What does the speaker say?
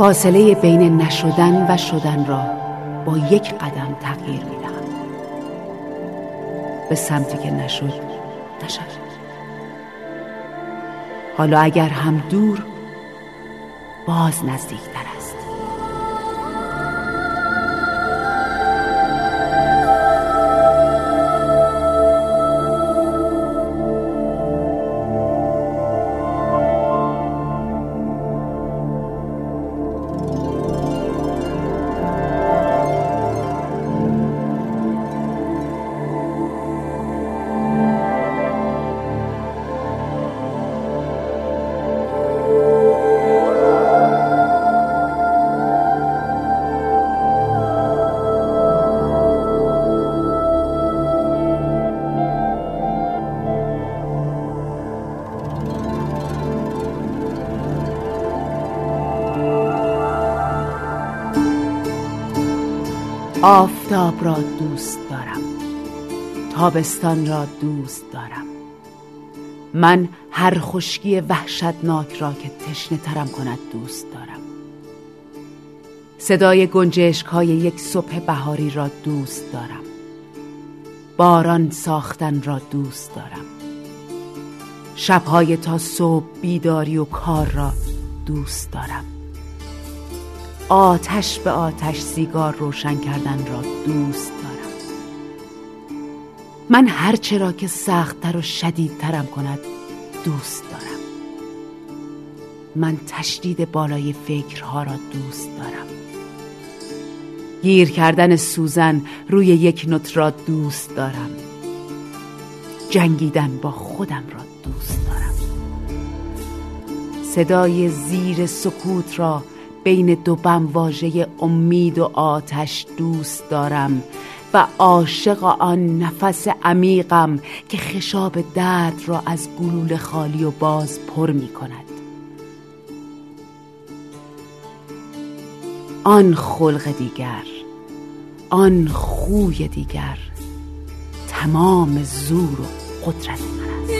فاصله بین نشدن و شدن را با یک قدم تغییر می دهم به سمتی که نشد نشد. حالا اگر هم دور باز نزدیکتر است. آفتاب را دوست دارم تابستان را دوست دارم. من هر خشکی وحشتناک را که تشنه ترم کند دوست دارم. صدای گنجشک های یک صبح بهاری را دوست دارم. باران ساختن را دوست دارم. شبهای تا صبح بیداری و کار را دوست دارم. آتش به آتش سیگار روشن کردن را دوست دارم. من هرچه را که سختتر و شدیدترم کند دوست دارم. من تشدید بالای فکرها را دوست دارم. گیر کردن سوزن روی یک نوت را دوست دارم. جنگیدن با خودم را دوست دارم. صدای زیر سکوت را بین دو بم واژه امید و آتش دوست دارم و عاشق آن نفس عمیقم که خشاب درد را از گلول خالی و باز پر می کند. آن خلق دیگر آن خوی دیگر تمام زور و قدرت من است.